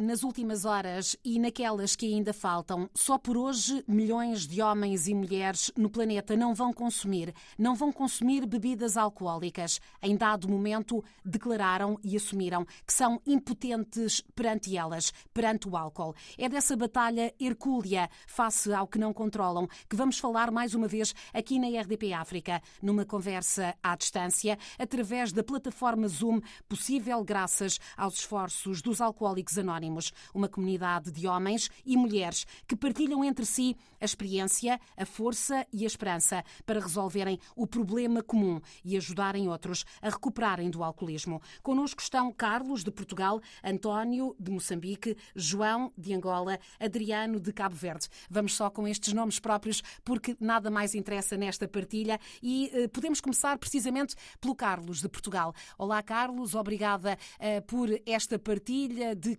nas últimas horas e naquelas que ainda faltam, só por hoje milhões de homens e mulheres no planeta não vão consumir, não vão consumir bebidas alcoólicas. Em dado momento, declararam e assumiram que são impotentes perante elas, perante o álcool. É dessa batalha hercúlea face ao que não controlam que vamos falar mais uma vez aqui na RDP África, numa conversa à distância, através da plataforma Zoom, possível graças aos esforços dos Alcoólicos Anónimos, uma comunidade de homens e mulheres que partilham entre si a experiência, a força e a esperança para resolverem o problema comum e ajudarem outros a recuperarem do alcoolismo. Connosco estão Carlos, de Portugal, António, de Moçambique, João, de Angola, Adriano, de Cabo Verde. Vamos só com estes nomes próprios, porque nada mais interessa nesta partilha e eh, podemos começar precisamente pelo Carlos, de Portugal. Olá, Carlos, obrigada eh, por esta partilha de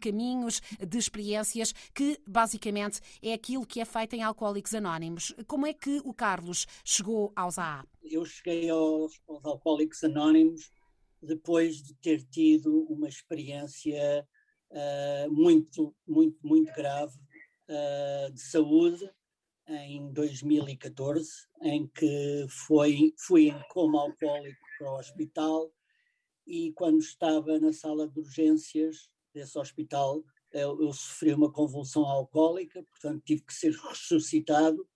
de experiências, que basicamente é aquilo que é feito em Alcoólicos Anónimos. Como é que o Carlos chegou aos AA? Eu cheguei aos, aos Alcoólicos Anónimos depois de ter tido uma experiência uh, muito, muito, muito grave uh, de saúde em 2014, em que foi, fui em coma alcoólico para o hospital e quando estava na sala de urgências desse hospital, eu, eu sofri uma convulsão alcoólica, portanto tive que ser ressuscitado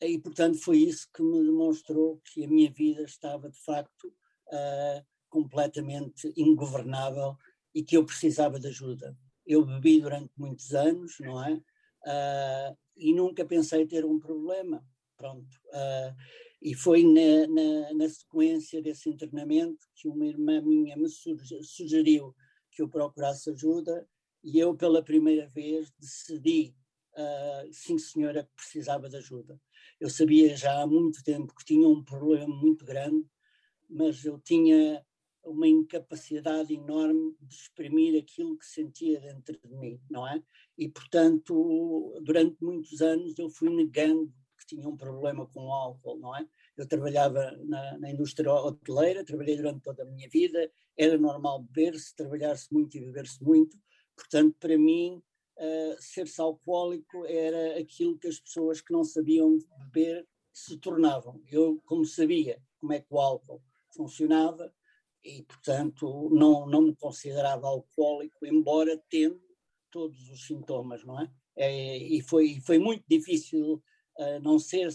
e portanto foi isso que me demonstrou que a minha vida estava de facto uh, completamente ingovernável e que eu precisava de ajuda. Eu bebi durante muitos anos, não é? Uh, e nunca pensei ter um problema. Pronto. Uh, e foi na, na, na, sequência desse internamento que uma irmã minha me sugeriu que eu procurasse ajuda e eu, pela primeira vez, decidi, uh, sim senhora, que precisava de ajuda. Eu sabia já há muito tempo que tinha um problema muito grande, mas eu tinha uma incapacidade enorme de exprimir aquilo que sentia dentro de mim, não é? E, portanto, durante muitos anos eu fui negando que tinha um problema com o álcool, não é? Eu trabalhava na, na indústria hoteleira, trabalhei durante toda a minha vida, era normal beber-se, trabalhar-se muito e beber-se muito, portanto, para mim, uh, ser-se alcoólico era aquilo que as pessoas que não sabiam beber se tornavam. Eu, como sabia como é que o álcool funcionava, e, portanto, não, não me considerava alcoólico, embora tendo todos os sintomas, não é? é e foi, foi muito difícil, uh, não ser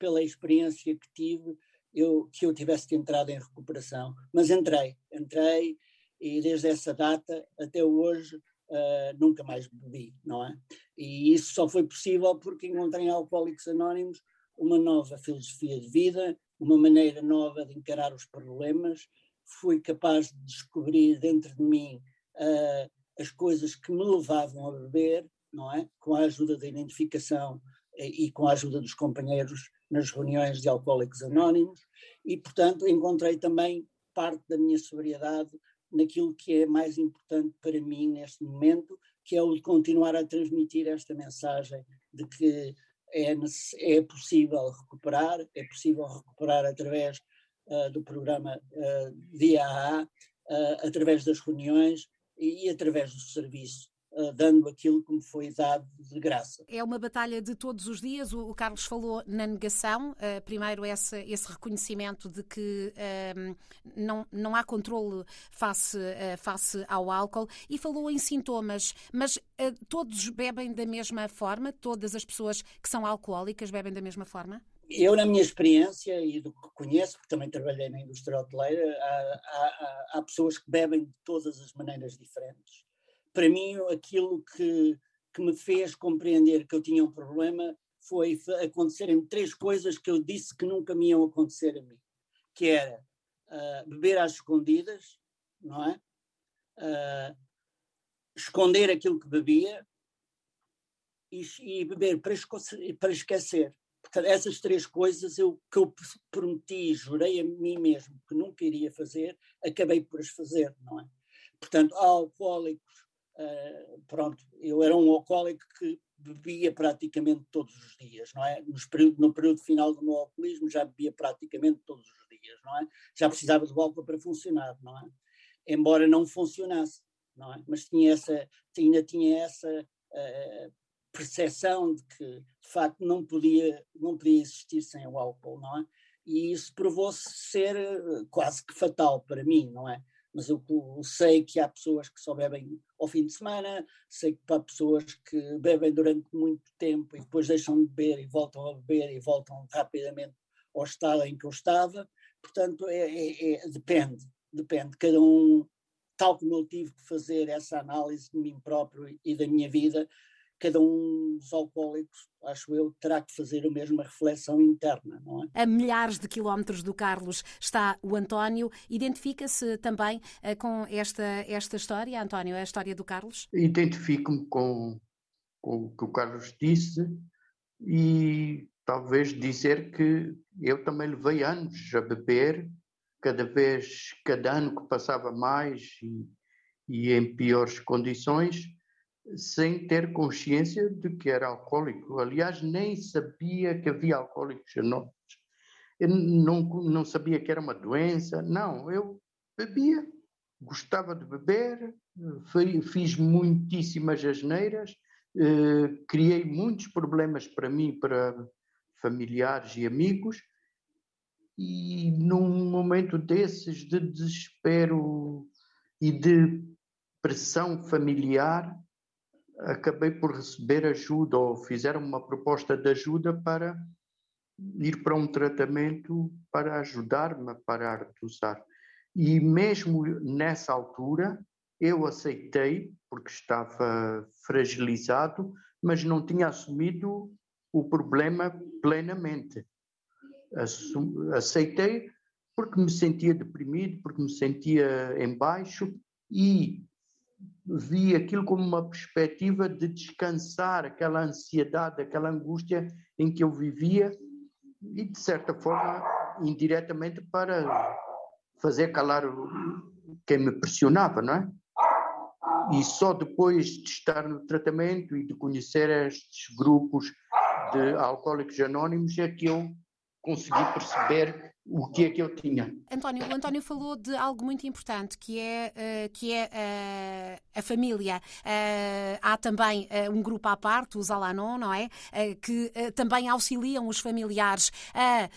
pela experiência que tive, eu, que eu tivesse entrado em recuperação. Mas entrei, entrei, e desde essa data até hoje uh, nunca mais bebi, não é? E isso só foi possível porque encontrei em Alcoólicos Anónimos uma nova filosofia de vida, uma maneira nova de encarar os problemas, fui capaz de descobrir dentro de mim uh, as coisas que me levavam a beber, não é? Com a ajuda da identificação e, e com a ajuda dos companheiros nas reuniões de alcoólicos anónimos e, portanto, encontrei também parte da minha sobriedade naquilo que é mais importante para mim neste momento, que é o de continuar a transmitir esta mensagem de que é, é possível recuperar, é possível recuperar através uh, do programa uh, DAA, uh, através das reuniões e, e através do serviço. Dando aquilo que me foi dado de graça. É uma batalha de todos os dias. O, Carlos falou na negação. primeiro, esse, esse reconhecimento de que não, não há controle face, face ao álcool. E falou em sintomas. Mas todos bebem da mesma forma? Todas as pessoas que são alcoólicas bebem da mesma forma? eu, na minha experiência e do que conheço, porque também trabalhei na indústria hoteleira, há, há, há, pessoas que bebem de todas as maneiras diferentes. Para mim, aquilo que, que me fez compreender que eu tinha um problema foi acontecerem três coisas que eu disse que nunca me iam acontecer a mim, que era uh, beber às escondidas, não é? Uh, esconder aquilo que bebia e, e beber para, para esquecer. Portanto, essas três coisas eu, que eu prometi, jurei a mim mesmo que nunca iria fazer, acabei por as fazer, não é? Portanto, há alcoólicos, uh, pronto, eu era um alcoólico que bebia praticamente todos os dias, não é? Período, no período final do meu alcoolismo já bebia praticamente todos os dias, não é? Já precisava do álcool para funcionar, não é? Embora não funcionasse, não é? Mas tinha essa, ainda tinha essa uh, percepção de que, de facto, não podia, não podia existir sem o álcool, não é? E isso provou-se ser quase que fatal para mim, não é? Mas eu, sei que há pessoas que só bebem ao fim de semana, sei que há pessoas que bebem durante muito tempo e depois deixam de beber e voltam a beber e voltam rapidamente ao estado em que eu estava. Portanto, é, é, é, depende, depende. Cada um, tal como eu tive que fazer essa análise de mim próprio e da minha vida, cada um dos alcoólicos, acho eu, terá que fazer a mesma reflexão interna, não é? A milhares de quilómetros do Carlos está o António. Identifica-se também uh, com esta, esta história, António, a história do Carlos? Identifico-me com, com o que o Carlos disse e talvez dizer que eu também levei anos a beber, cada vez, cada ano que passava mais e, e em piores condições, sem ter consciência de que era alcoólico. Aliás, nem sabia que havia alcoólicos anónimos. Eu não, não sabia que era uma doença. Não, eu bebia, gostava de beber, fiz muitíssimas asneiras, eh, criei muitos problemas para mim, para familiares e amigos, e num momento desses de desespero e de pressão familiar, acabei por receber ajuda ou fizeram uma proposta de ajuda para ir para um tratamento para ajudar-me a parar de usar. E mesmo nessa altura eu aceitei, porque estava fragilizado, mas não tinha assumido o problema plenamente. Aceitei porque me sentia deprimido, porque me sentia em baixo e vi aquilo como uma perspectiva de descansar aquela ansiedade, aquela angústia em que eu vivia e, de certa forma, indiretamente para fazer calar quem me pressionava, não é? E só depois de estar no tratamento e de conhecer estes grupos de alcoólicos anónimos é que eu consegui perceber o que é que eu tinha. António, o António falou de algo muito importante que é, uh, que é uh, a família. Uh, há também um grupo à parte, os Alanon, não é? que também auxiliam os familiares a,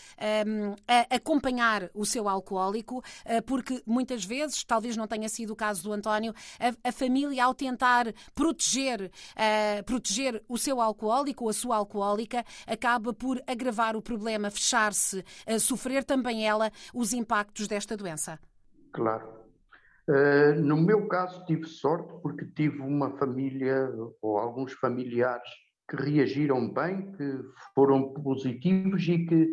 um, a, acompanhar o seu alcoólico, porque muitas vezes, talvez não tenha sido o caso do António, a, a família, ao tentar proteger, proteger o seu alcoólico ou a sua alcoólica, acaba por agravar o problema, fechar-se, sofrer também ela os impactos desta doença? Claro. Uh, no meu caso, tive sorte porque tive uma família ou alguns familiares que reagiram bem, que foram positivos e que,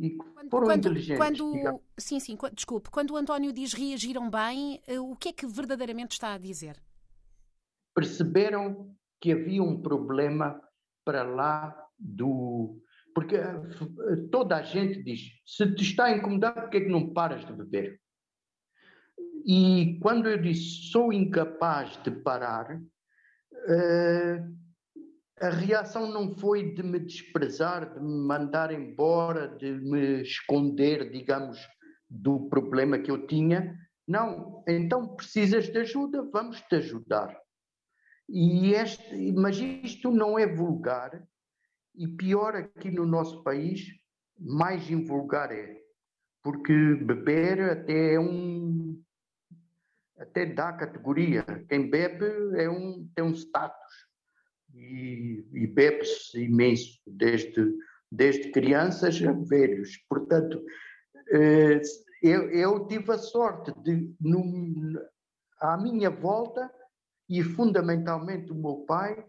e que foram quando, inteligentes. Quando, sim, sim, desculpe. Quando o António diz reagiram bem, uh, o que é que verdadeiramente está a dizer? Perceberam que havia um problema para lá do, porque eh, toda a gente diz: se te está a incomodar, por que é que não paras de beber? E quando eu disse sou incapaz de parar, uh, a reação não foi de me desprezar, de me mandar embora, de me esconder, digamos, do problema que eu tinha. Não, então precisas de ajuda, vamos te ajudar. E este, mas isto não é vulgar, e pior aqui no nosso país, mais invulgar é. Porque beber até é um. até dá categoria. Quem bebe é um, tem um status. E, e bebe-se imenso, desde, desde crianças a velhos. Portanto, eh, eu, eu tive a sorte de, à minha volta, e fundamentalmente o meu pai,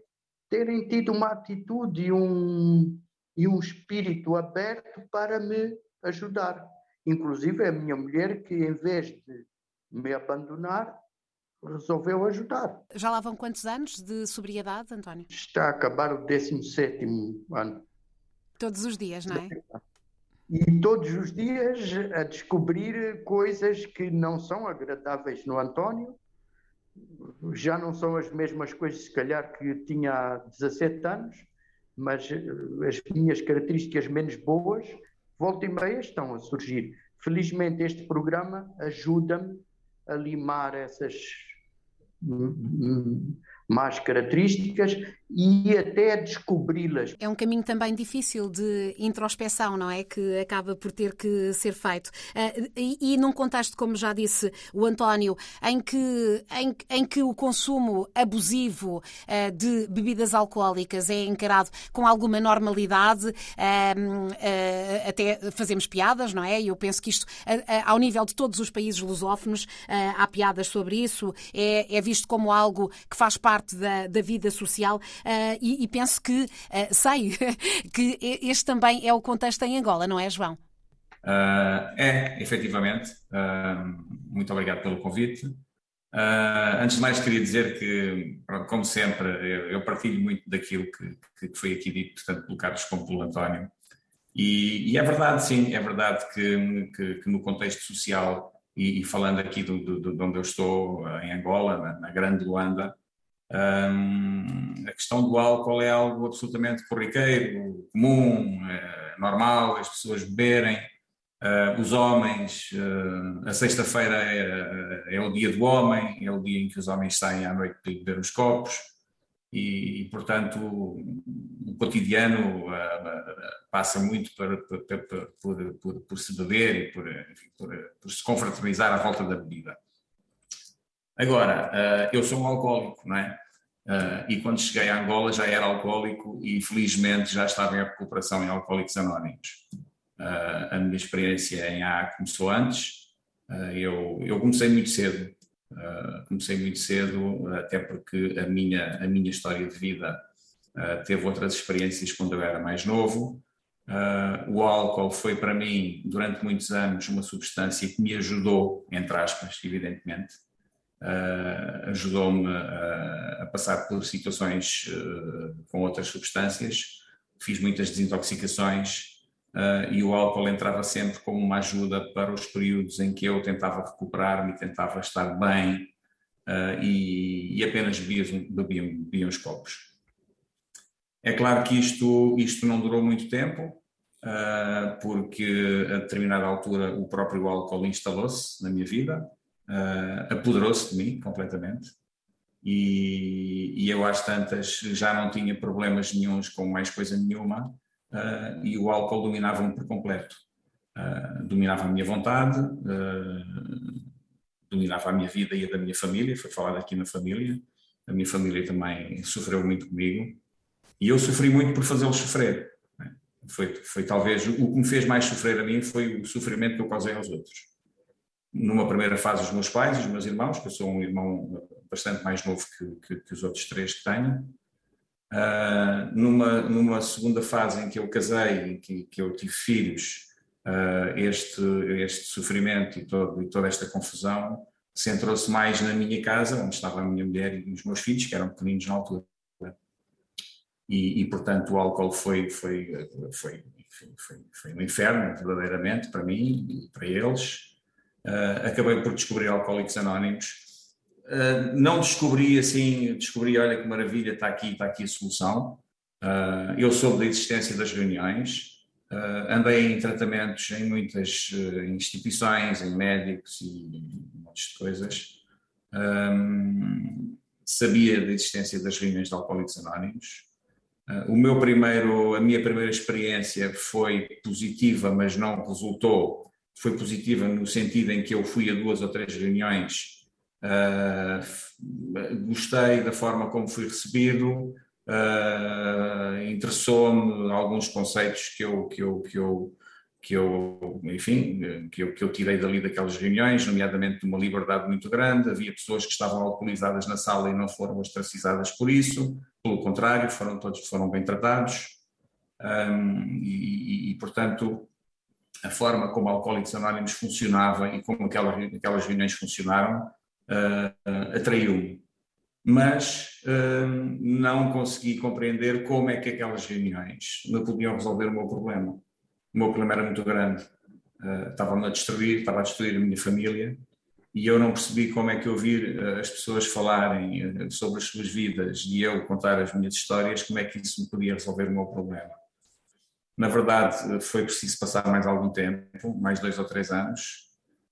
terem tido uma atitude e um, e um espírito aberto para me ajudar. Inclusive a minha mulher, que em vez de me abandonar, resolveu ajudar. Já lá vão quantos anos de sobriedade, António? Está a acabar o 17 ano. Todos os dias, não é? E todos os dias a descobrir coisas que não são agradáveis no António já não são as mesmas coisas, se calhar, que tinha há 17 anos, mas eh, as minhas características menos boas, volta e meia, estão a surgir. Felizmente, este programa ajuda-me a limar essas, mais características e até descobri-las. É um caminho também difícil de introspeção, não é? Que acaba por ter que ser feito. Uh, e, e, num contexto, como já disse o António, em que, em, em que o consumo abusivo uh, de bebidas alcoólicas é encarado com alguma normalidade, uh, até fazemos piadas, não é? E eu penso que isto, ao nível de todos os países lusófonos, há piadas sobre isso, é, é visto como algo que faz parte da, da vida social. Uh, e, e, penso que, uh, sei, que este também é o contexto em Angola, não é, João? Uh, é, efetivamente. muito obrigado pelo convite. antes de mais, queria dizer que, como sempre, eu, eu partilho muito daquilo que, que, foi aqui dito, tanto pelo Carlos como pelo António. E, e é verdade, sim, é verdade que, que, que no contexto social, e, e falando aqui do, do, de onde eu estou, em Angola, na, na Grande Luanda, um, a questão do álcool é algo absolutamente corriqueiro, comum, é normal, as pessoas beberem, uh, os homens, uh, a sexta-feira é, é, o dia do homem, é o dia em que os homens saem à noite para beber os copos e, e portanto, o cotidiano uh, passa muito por, por, por, por, se beber e por, por se confraternizar à volta da bebida. Agora, uh, eu sou um alcoólico, não é? Uh, e quando cheguei a Angola já era alcoólico e felizmente já estava em recuperação em Alcoólicos Anónimos. Uh, a minha experiência em A começou antes, eu, eu comecei muito cedo, comecei muito cedo, até porque a minha, a minha história de vida teve outras experiências quando eu era mais novo. o álcool foi para mim, durante muitos anos, uma substância que me ajudou, entre aspas, evidentemente, uh, ajudou-me a, a, passar por situações uh, com outras substâncias, fiz muitas desintoxicações uh, e o álcool entrava sempre como uma ajuda para os períodos em que eu tentava recuperar-me, tentava estar bem e, e, apenas bebia, bebia, bebia uns copos. É claro que isto, isto não durou muito tempo, porque a determinada altura o próprio álcool instalou-se na minha vida, uh, apoderou-se de mim completamente. E, e, eu às tantas já não tinha problemas nenhums com mais coisa nenhuma uh, e o álcool dominava-me por completo. Uh, dominava a minha vontade, dominava a minha vida e a da minha família, foi falado aqui na família, a minha família também sofreu muito comigo e eu sofri muito por fazê-los sofrer. Foi, foi talvez o que me fez mais sofrer a mim foi o sofrimento que eu causei aos outros numa primeira fase os meus pais e os meus irmãos, que eu sou um irmão bastante mais novo que, que, que os outros três que tenho. Uh, numa, numa segunda fase em que eu casei, em que, que eu tive filhos, uh, este, este sofrimento e, todo, e toda esta confusão centrou-se mais na minha casa, onde estava a minha mulher e os meus filhos, que eram pequeninos na altura. E, e portanto, o álcool foi, foi, foi, foi, foi, foi um inferno, verdadeiramente, para mim e para eles. Uh, acabei por descobrir Alcoólicos Anónimos. Uh, não descobri assim, descobri, olha que maravilha, está aqui, está aqui a solução. Uh, eu soube da existência das reuniões, andei em tratamentos em muitas instituições, em médicos e montes de coisas. Um, sabia da existência das reuniões de Alcoólicos Anónimos. o meu primeiro, a minha primeira experiência foi positiva, mas não resultou foi positiva no sentido em que eu fui a duas ou três reuniões, uh, gostei da forma como fui recebido, uh, interessou-me alguns conceitos que eu, que eu, que eu, que eu enfim, que eu, que eu tirei dali daquelas reuniões, nomeadamente de uma liberdade muito grande, havia pessoas que estavam alcoolizadas na sala e não foram ostracizadas por isso, pelo contrário, foram todos foram bem tratados, um, e, e, portanto a forma como Alcoólicos Anónimos funcionava e como aquelas, aquelas reuniões funcionaram uh, atraiu-me. Mas uh, não consegui compreender como é que aquelas reuniões me podiam resolver o meu problema. O meu problema era muito grande. Uh, estava-me a destruir, estava a destruir a minha família e eu não percebi como é que ouvir as pessoas falarem sobre as suas vidas e eu contar as minhas histórias, como é que isso me podia resolver o meu problema. Na verdade, foi preciso passar mais algum tempo, mais dois ou três anos,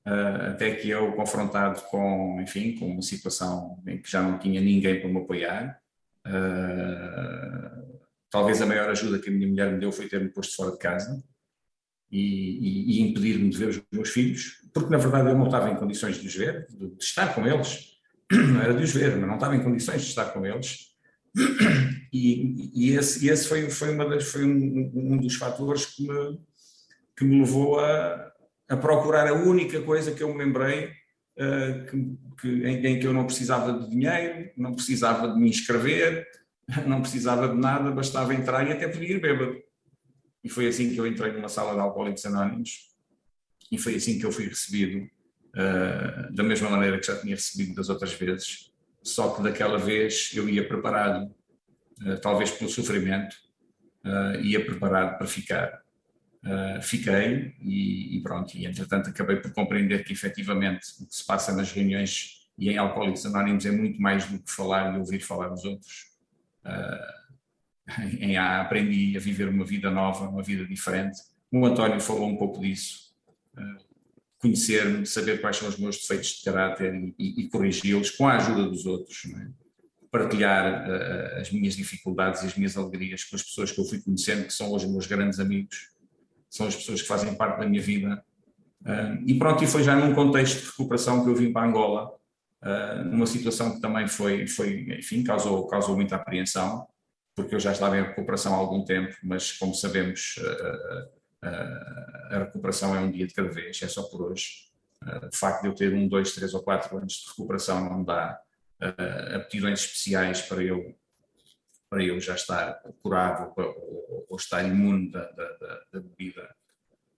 uh, até que eu, confrontado com, enfim, com uma situação em que já não tinha ninguém para me apoiar, uh, talvez a maior ajuda que a minha mulher me deu foi ter-me posto fora de casa e, e, e impedir-me de ver os meus filhos, porque na verdade eu não estava em condições de os ver, de estar com eles, não era de os ver, mas não estava em condições de estar com eles. E, e esse, esse, foi, foi, uma das, foi um, um dos fatores que me, que me levou a, a procurar a única coisa que eu me lembrei uh, que, que, em, em, que eu não precisava de dinheiro, não precisava de me inscrever, não precisava de nada, bastava entrar e até podia ir bêbado. E foi assim que eu entrei numa sala de Alcoólicos Anónimos e foi assim que eu fui recebido, uh, da mesma maneira que já tinha recebido das outras vezes, só que daquela vez eu ia preparado, uh, talvez pelo sofrimento, uh, ia preparado para ficar. Uh, fiquei e, pronto, e entretanto acabei por compreender que efetivamente o que se passa nas reuniões e em Alcoólicos Anónimos é muito mais do que falar e ouvir falar dos outros. Em A aprendi a viver uma vida nova, uma vida diferente. O António falou um pouco disso. Uh, Conhecer-me, saber quais são os meus defeitos de caráter e, e, e corrigi-los com a ajuda dos outros. É? Partilhar as minhas dificuldades e as minhas alegrias com as pessoas que eu fui conhecendo, que são hoje meus grandes amigos são as pessoas que fazem parte da minha vida. Uh, e pronto, e foi já num contexto de recuperação que eu vim para Angola, uh, numa situação que também foi, foi enfim, causou, causou muita apreensão, porque eu já estava em recuperação há algum tempo, mas como sabemos, uh, a recuperação é um dia de cada vez, é só por hoje. o facto de eu ter um, dois, três ou quatro anos de recuperação não dá aptidões especiais para eu para eu já estar curado ou, ou estar imune da, da, da bebida.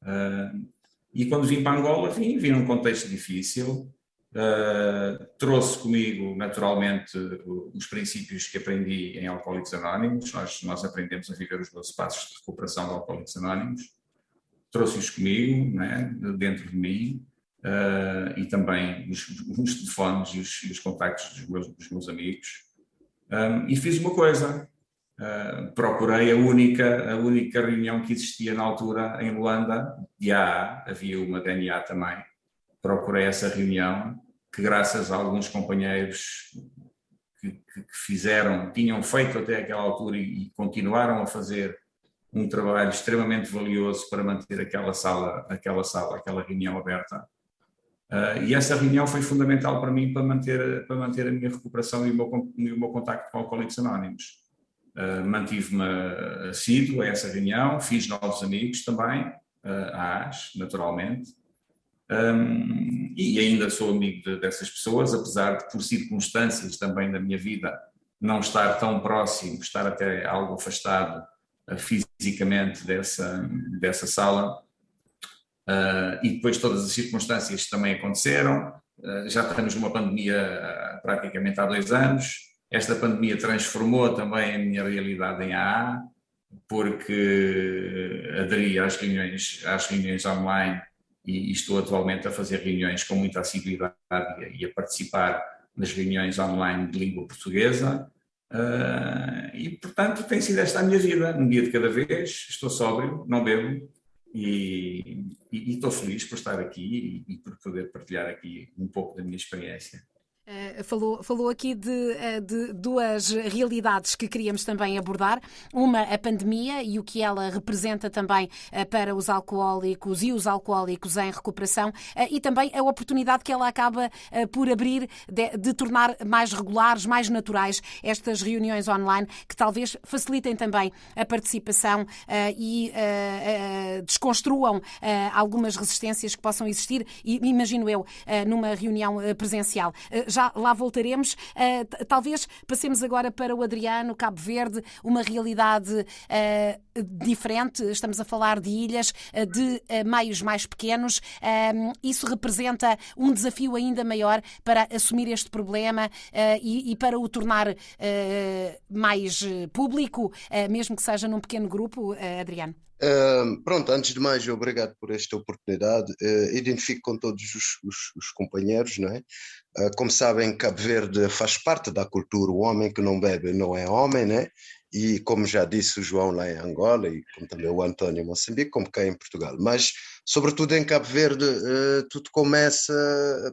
Uh, e quando vim para Angola, vim, vim num contexto difícil, uh, trouxe comigo, naturalmente, os princípios que aprendi em Alcoólicos Anónimos, nós, nós aprendemos a viver os 12 passos de recuperação de Alcoólicos Anónimos, trouxe-os comigo, né, dentro de mim, uh, e também os, os telefones e os, os contactos dos meus, dos meus amigos, um, e fiz uma coisa, uh, procurei a única, a única reunião que existia na altura em Luanda, de AA, havia uma DNA também. Procurei essa reunião, que graças a alguns companheiros que, que, que fizeram, tinham feito até aquela altura e, e continuaram a fazer um trabalho extremamente valioso para manter aquela sala, aquela sala, aquela reunião aberta. Uh, e essa reunião foi fundamental para mim para manter, para manter a minha recuperação e o meu, meu contacto com Alcoólicos Anónimos. Uh, Mantive-me assíduo a essa reunião, fiz novos amigos também, uh, AS, naturalmente, um, e ainda sou amigo de, dessas pessoas, apesar de, por circunstâncias também da minha vida, não estar tão próximo, estar até algo afastado fisicamente dessa, dessa sala, Uh, e depois todas as circunstâncias também aconteceram. Uh, já estamos numa pandemia praticamente há dois anos. Esta pandemia transformou também a minha realidade em AA, porque aderi às reuniões, às reuniões online e, e estou atualmente a fazer reuniões com muita assiduidade e a participar nas reuniões online de língua portuguesa. Uh, e, portanto, tem sido esta a minha vida. Um dia de cada vez, estou sóbrio, não bebo, e, estou feliz por estar aqui e, e por poder partilhar aqui um pouco da minha experiência. Uh, falou, falou aqui de, eh, de, duas realidades que queríamos também abordar. Uma, a pandemia e o que ela representa também uh, para os alcoólicos e os alcoólicos em recuperação, uh, e também a oportunidade que ela acaba por abrir de, de, tornar mais regulares, mais naturais estas reuniões online, que talvez facilitem também a participação e desconstruam algumas resistências que possam existir, imagino eu, numa reunião presencial já lá voltaremos. Uh, talvez passemos agora para o Adriano, Cabo Verde, uma realidade uh, diferente. Estamos a falar de ilhas, uh, de meios mais pequenos. isso representa um desafio ainda maior para assumir este problema e, e, para o tornar mais público, mesmo que seja num pequeno grupo, Adriano. Uh, pronto, antes de mais, obrigado por esta oportunidade. Uh, identifico com todos os, os, os companheiros, não é? Uh, como sabem, Cabo Verde faz parte da cultura, o homem que não bebe não é homem, né? E como já disse o João lá em Angola, e como também o António em Moçambique, como cá em Portugal. Mas sobretudo em Cabo Verde, uh, tudo começa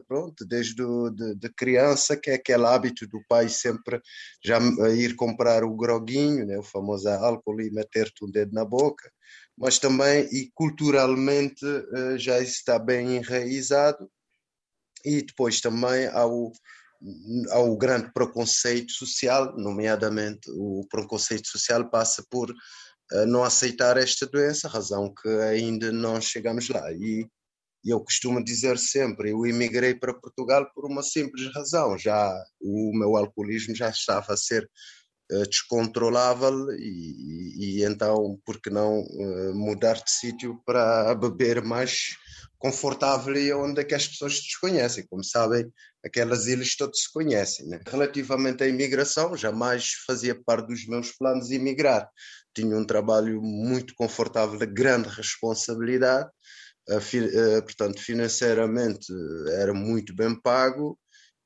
pronto, desde do, de, de, criança, que é aquele hábito do pai sempre já ir comprar o groguinho, né, o famoso álcool e meter-te um dedo na boca, mas também e culturalmente uh, já está bem enraizado. E depois também há o, há o grande preconceito social, nomeadamente o preconceito social passa por não aceitar esta doença, razão que ainda não chegamos lá. E eu costumo dizer sempre, eu emigrei para Portugal por uma simples razão, já o meu alcoolismo já estava a ser uh, descontrolável e, e, então por que não uh, mudar de sítio para beber mais confortável e onde é que as pessoas desconhecem, como sabem aquelas ilhas todas se conhecem. Né? Relativamente à imigração, jamais fazia parte dos meus planos imigrar, tinha um trabalho muito confortável, de grande responsabilidade, uh, portanto, financeiramente eh, era muito bem pago,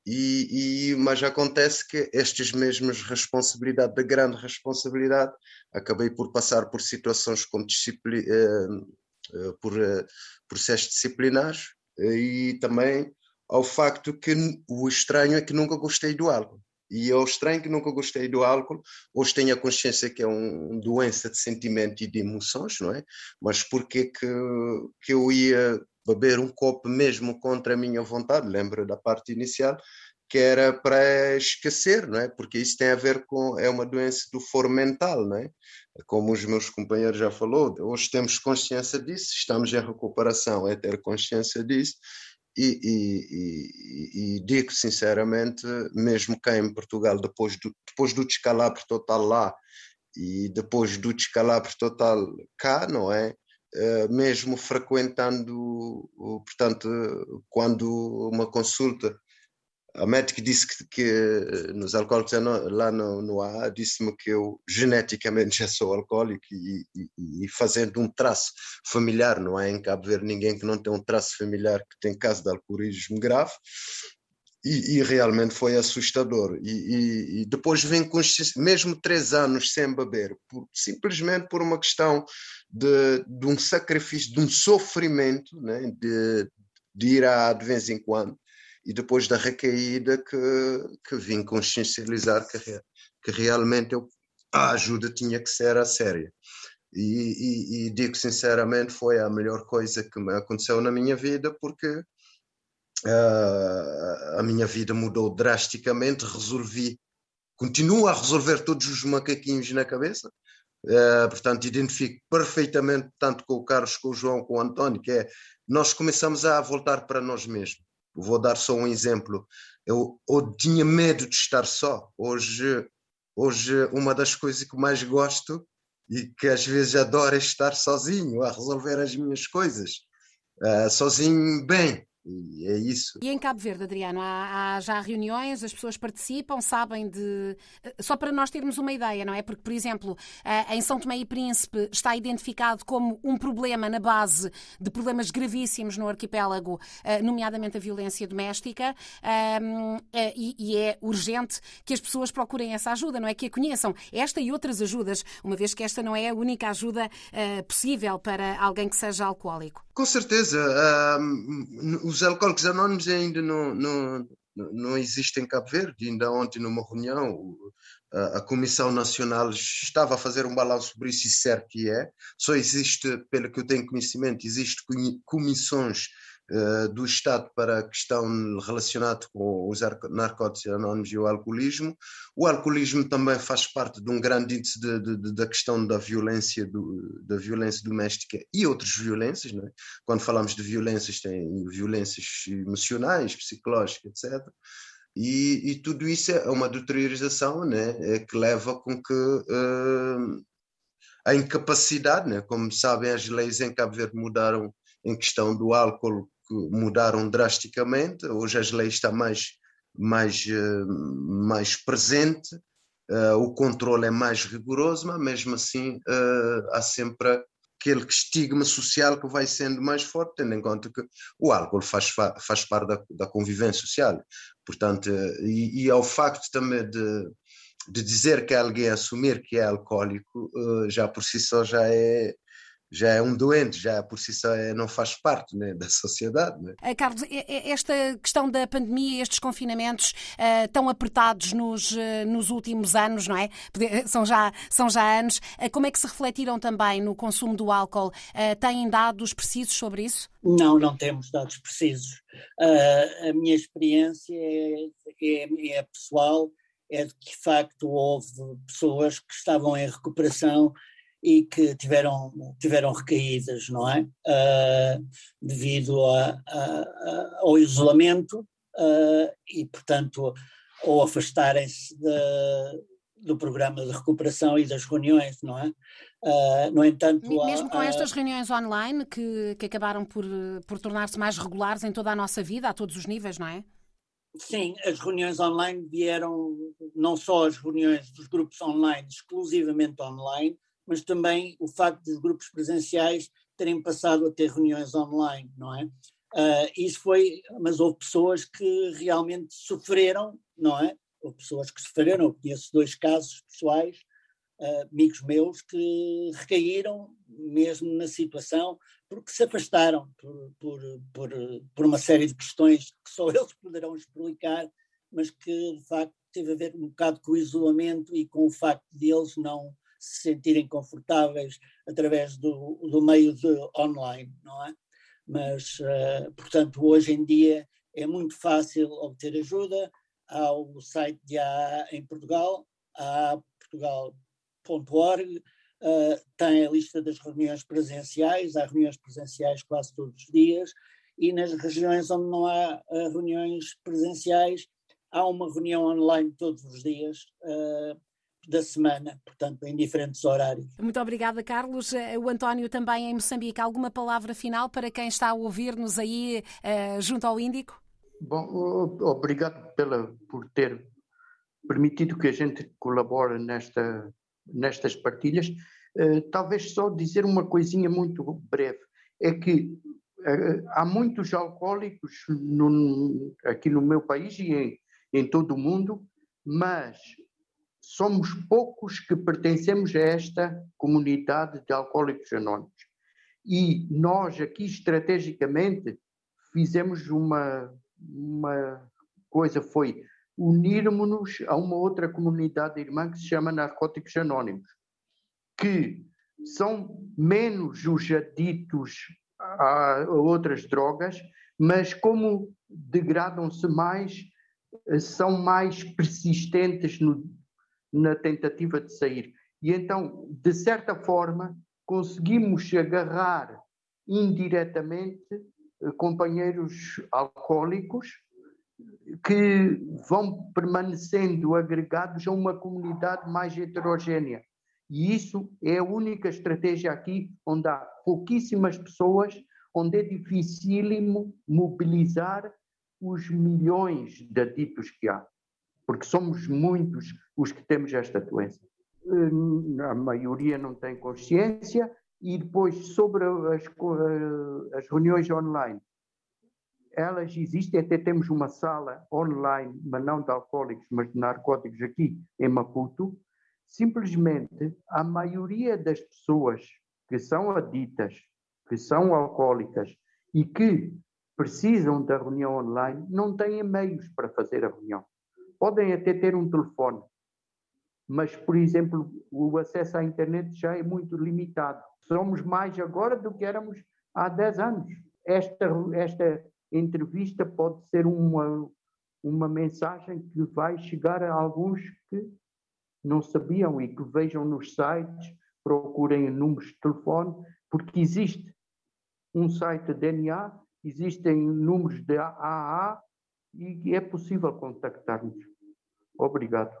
e, e, mas acontece que estas mesmas responsabilidades, de grande responsabilidade, acabei por passar por situações como disciplina, uh, por processos disciplinares e também ao facto que o estranho é que nunca gostei do álcool. E eu estranho que nunca gostei do álcool, hoje tenho a consciência que é uma doença de sentimento e de emoções, não é? Mas porquê que, que eu ia beber um copo mesmo contra a minha vontade? Lembro da parte inicial, que era para esquecer, não é? Porque isso tem a ver com, é uma doença do foro mental, não é? Como os meus companheiros já falou, hoje temos consciência disso, estamos em recuperação, é ter consciência disso, e, e, e, e, digo sinceramente, mesmo cá em Portugal, depois do, depois do descalabro total lá e depois do descalabro total cá, não é? Uh, mesmo frequentando, portanto, quando uma consulta a médica disse que, que nos alcoólicos lá no, no A disse-me que eu geneticamente já sou alcoólico e, e, e, fazendo um traço familiar, não há em Cabo Verde ninguém que não tem um traço familiar que tem caso de alcoolismo grave. E, e realmente foi assustador. E, depois vem com mesmo três anos sem beber, por, simplesmente por uma questão de, de um sacrifício, de um sofrimento, né? de, de ir a de vez em quando e depois da recaída que, que vim consciencializar que, que realmente eu, a ajuda tinha que ser a séria. E, e, e, digo sinceramente, foi a melhor coisa que me aconteceu na minha vida, porque uh, a minha vida mudou drasticamente, resolvi, continuo a resolver todos os macaquinhos na cabeça, uh, portanto identifico perfeitamente, tanto com o Carlos, com o João, com o António, que é, nós começamos a voltar para nós mesmos Vou dar só um exemplo. Eu, eu tinha medo de estar só. Hoje, hoje, uma das coisas que mais gosto e que às vezes adoro é estar sozinho, a resolver as minhas coisas. Uh, sozinho, bem, e é isso. E em Cabo Verde, Adriano, há, há, já reuniões, as pessoas participam, sabem de. Eh, só para nós termos uma ideia, não é? Porque, por exemplo, eh, em São Tomé e Príncipe está identificado como um problema na base de problemas gravíssimos no arquipélago, eh, nomeadamente a violência doméstica, ehm, e é urgente que as pessoas procurem essa ajuda, não é? Que a conheçam. Esta e outras ajudas, uma vez que esta não é a única ajuda possível para alguém que seja alcoólico. Com certeza. Os alcoólicos anónimos ainda não, não, não existem em Cabo Verde. Ainda ontem, numa reunião, a, Comissão Nacional estava a fazer um balanço sobre isso, e certo que é. Só existe, pelo que eu tenho conhecimento, existe comissões do Estado para a questão relacionada com os narcóticos anónimos e o alcoolismo. O alcoolismo também faz parte de um grande índice de, de, de, da questão da violência, do, da violência doméstica e outras violências. É? Quando falamos de violências, tem violências emocionais, psicológicas, etc. E, e, tudo isso é uma deteriorização né, é que leva com que uh, a incapacidade, né, como sabem, as leis em Cabo Verde mudaram em questão do álcool mudaram drasticamente, hoje as leis estão mais, mais, eh, mais presente, uh, o controle é mais rigoroso, mas mesmo assim uh, há sempre aquele estigma social que vai sendo mais forte, tendo em conta que o álcool faz, faz parte da, da convivência social. Portanto, e, e ao facto também de, de dizer que alguém assumir que é alcoólico, já por si só já é já é um doente, já por si só é, não faz parte né, da sociedade. Né? Carlos, esta questão da pandemia, estes confinamentos uh, tão apertados nos, uh, nos últimos anos, não é? São já, são já anos. Uh, como é que se refletiram também no consumo do álcool? Uh, têm dados precisos sobre isso? Não, não temos dados precisos. a minha experiência é, é, é pessoal, é de que de facto houve pessoas que estavam em recuperação e que tiveram, tiveram recaídas, não é? Uh, devido a, a, ao isolamento uh, e, portanto, ou afastarem-se do programa de recuperação e das reuniões, não é? Uh, no entanto, mesmo com estas reuniões online que, que acabaram por, por tornar-se mais regulares em toda a nossa vida, a todos os níveis, não é? Sim, as reuniões online vieram, não só as reuniões dos grupos online, exclusivamente online, mas também o facto dos grupos presenciais terem passado a ter reuniões online, não é? Uh, isso foi, mas houve pessoas que realmente sofreram, não é? Houve pessoas que sofreram, eu conheço dois casos pessoais, uh, amigos meus, que recaíram mesmo na situação porque se afastaram por, por, por, por uma série de questões que só eles poderão explicar, mas que de facto teve a ver um bocado com o isolamento e com o facto de eles não se sentirem confortáveis através do, do meio de online, não é? Mas, uh, portanto, hoje em dia é muito fácil obter ajuda. Há o site de AA em Portugal, aaportugal.org, uh, eh, tem a lista das reuniões presenciais, há reuniões presenciais quase todos os dias, e nas regiões onde não há uh, reuniões presenciais, há uma reunião online todos os dias, uh, da semana, portanto, em diferentes horários. Muito obrigada, Carlos. Eh, o António também em Moçambique. Alguma palavra final para quem está a ouvir-nos aí uh, junto ao Índico? Bom, obrigado pela, por ter permitido que a gente colabore nesta, nestas partilhas. Uh, talvez só dizer uma coisinha muito breve. É que uh, há muitos alcoólicos no, aqui no meu país e em, em todo o mundo, mas somos poucos que pertencemos a esta comunidade de alcoólicos anónimos. E nós aqui estrategicamente fizemos uma, uma coisa, foi unirmos-nos a uma outra comunidade irmã que se chama Narcóticos Anónimos, que são menos os aditos a outras drogas, mas como degradam-se mais, são mais persistentes no, na tentativa de sair. E então, de certa forma, conseguimos agarrar indiretamente eh, companheiros alcoólicos que vão permanecendo agregados a uma comunidade mais heterogênea. E isso é a única estratégia aqui onde há pouquíssimas pessoas, onde é dificílimo mobilizar os milhões de aditos que há porque somos muitos os que temos esta doença. Eh, a maioria não tem consciência e depois sobre as, eh, as reuniões online. Elas existem, até temos uma sala online, mas não de alcoólicos, mas de narcóticos aqui em Maputo. Simplesmente a maioria das pessoas que são aditas, que são alcoólicas e que precisam da reunião online não têm meios para fazer a reunião. Podem até ter um telefone, mas, por exemplo, o acesso à internet já é muito limitado. Somos mais agora do que éramos há 10 anos. Esta, esta entrevista pode ser uma, uma mensagem que vai chegar a alguns que não sabiam e que vejam nos sites, procurem números de telefone, porque existe um site de DNA, existem números de AA e é possível contactar-nos. Obrigado.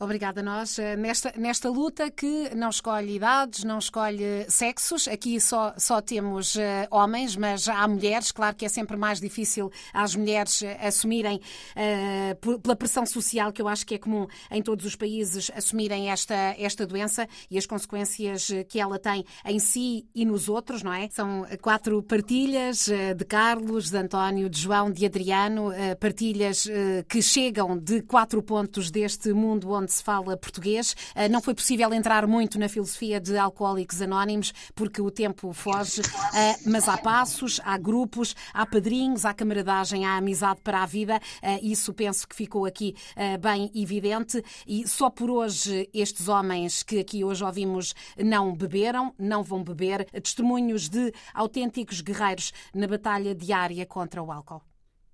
Obrigada a nós. Eh, nesta, nesta luta que não escolhe idades, não escolhe sexos, aqui só, só temos uh, homens, mas há mulheres. Claro que é sempre mais difícil às mulheres eh, assumirem, uh, pela pressão social, que eu acho que é comum em todos os países, assumirem esta, esta doença e as consequências que ela tem em si e nos outros, não é? São quatro partilhas uh, de Carlos, de António, de João, de Adriano, partilhas que chegam de quatro pontos deste mundo onde onde se fala português. Uh, não foi possível entrar muito na filosofia de Alcoólicos Anónimos, porque o tempo foge, mas há passos, há grupos, há padrinhos, há camaradagem, há amizade para a vida. Isso penso que ficou aqui bem evidente. E só por hoje, estes homens que aqui hoje ouvimos não beberam, não vão beber. Testemunhos de autênticos guerreiros na batalha diária contra o álcool.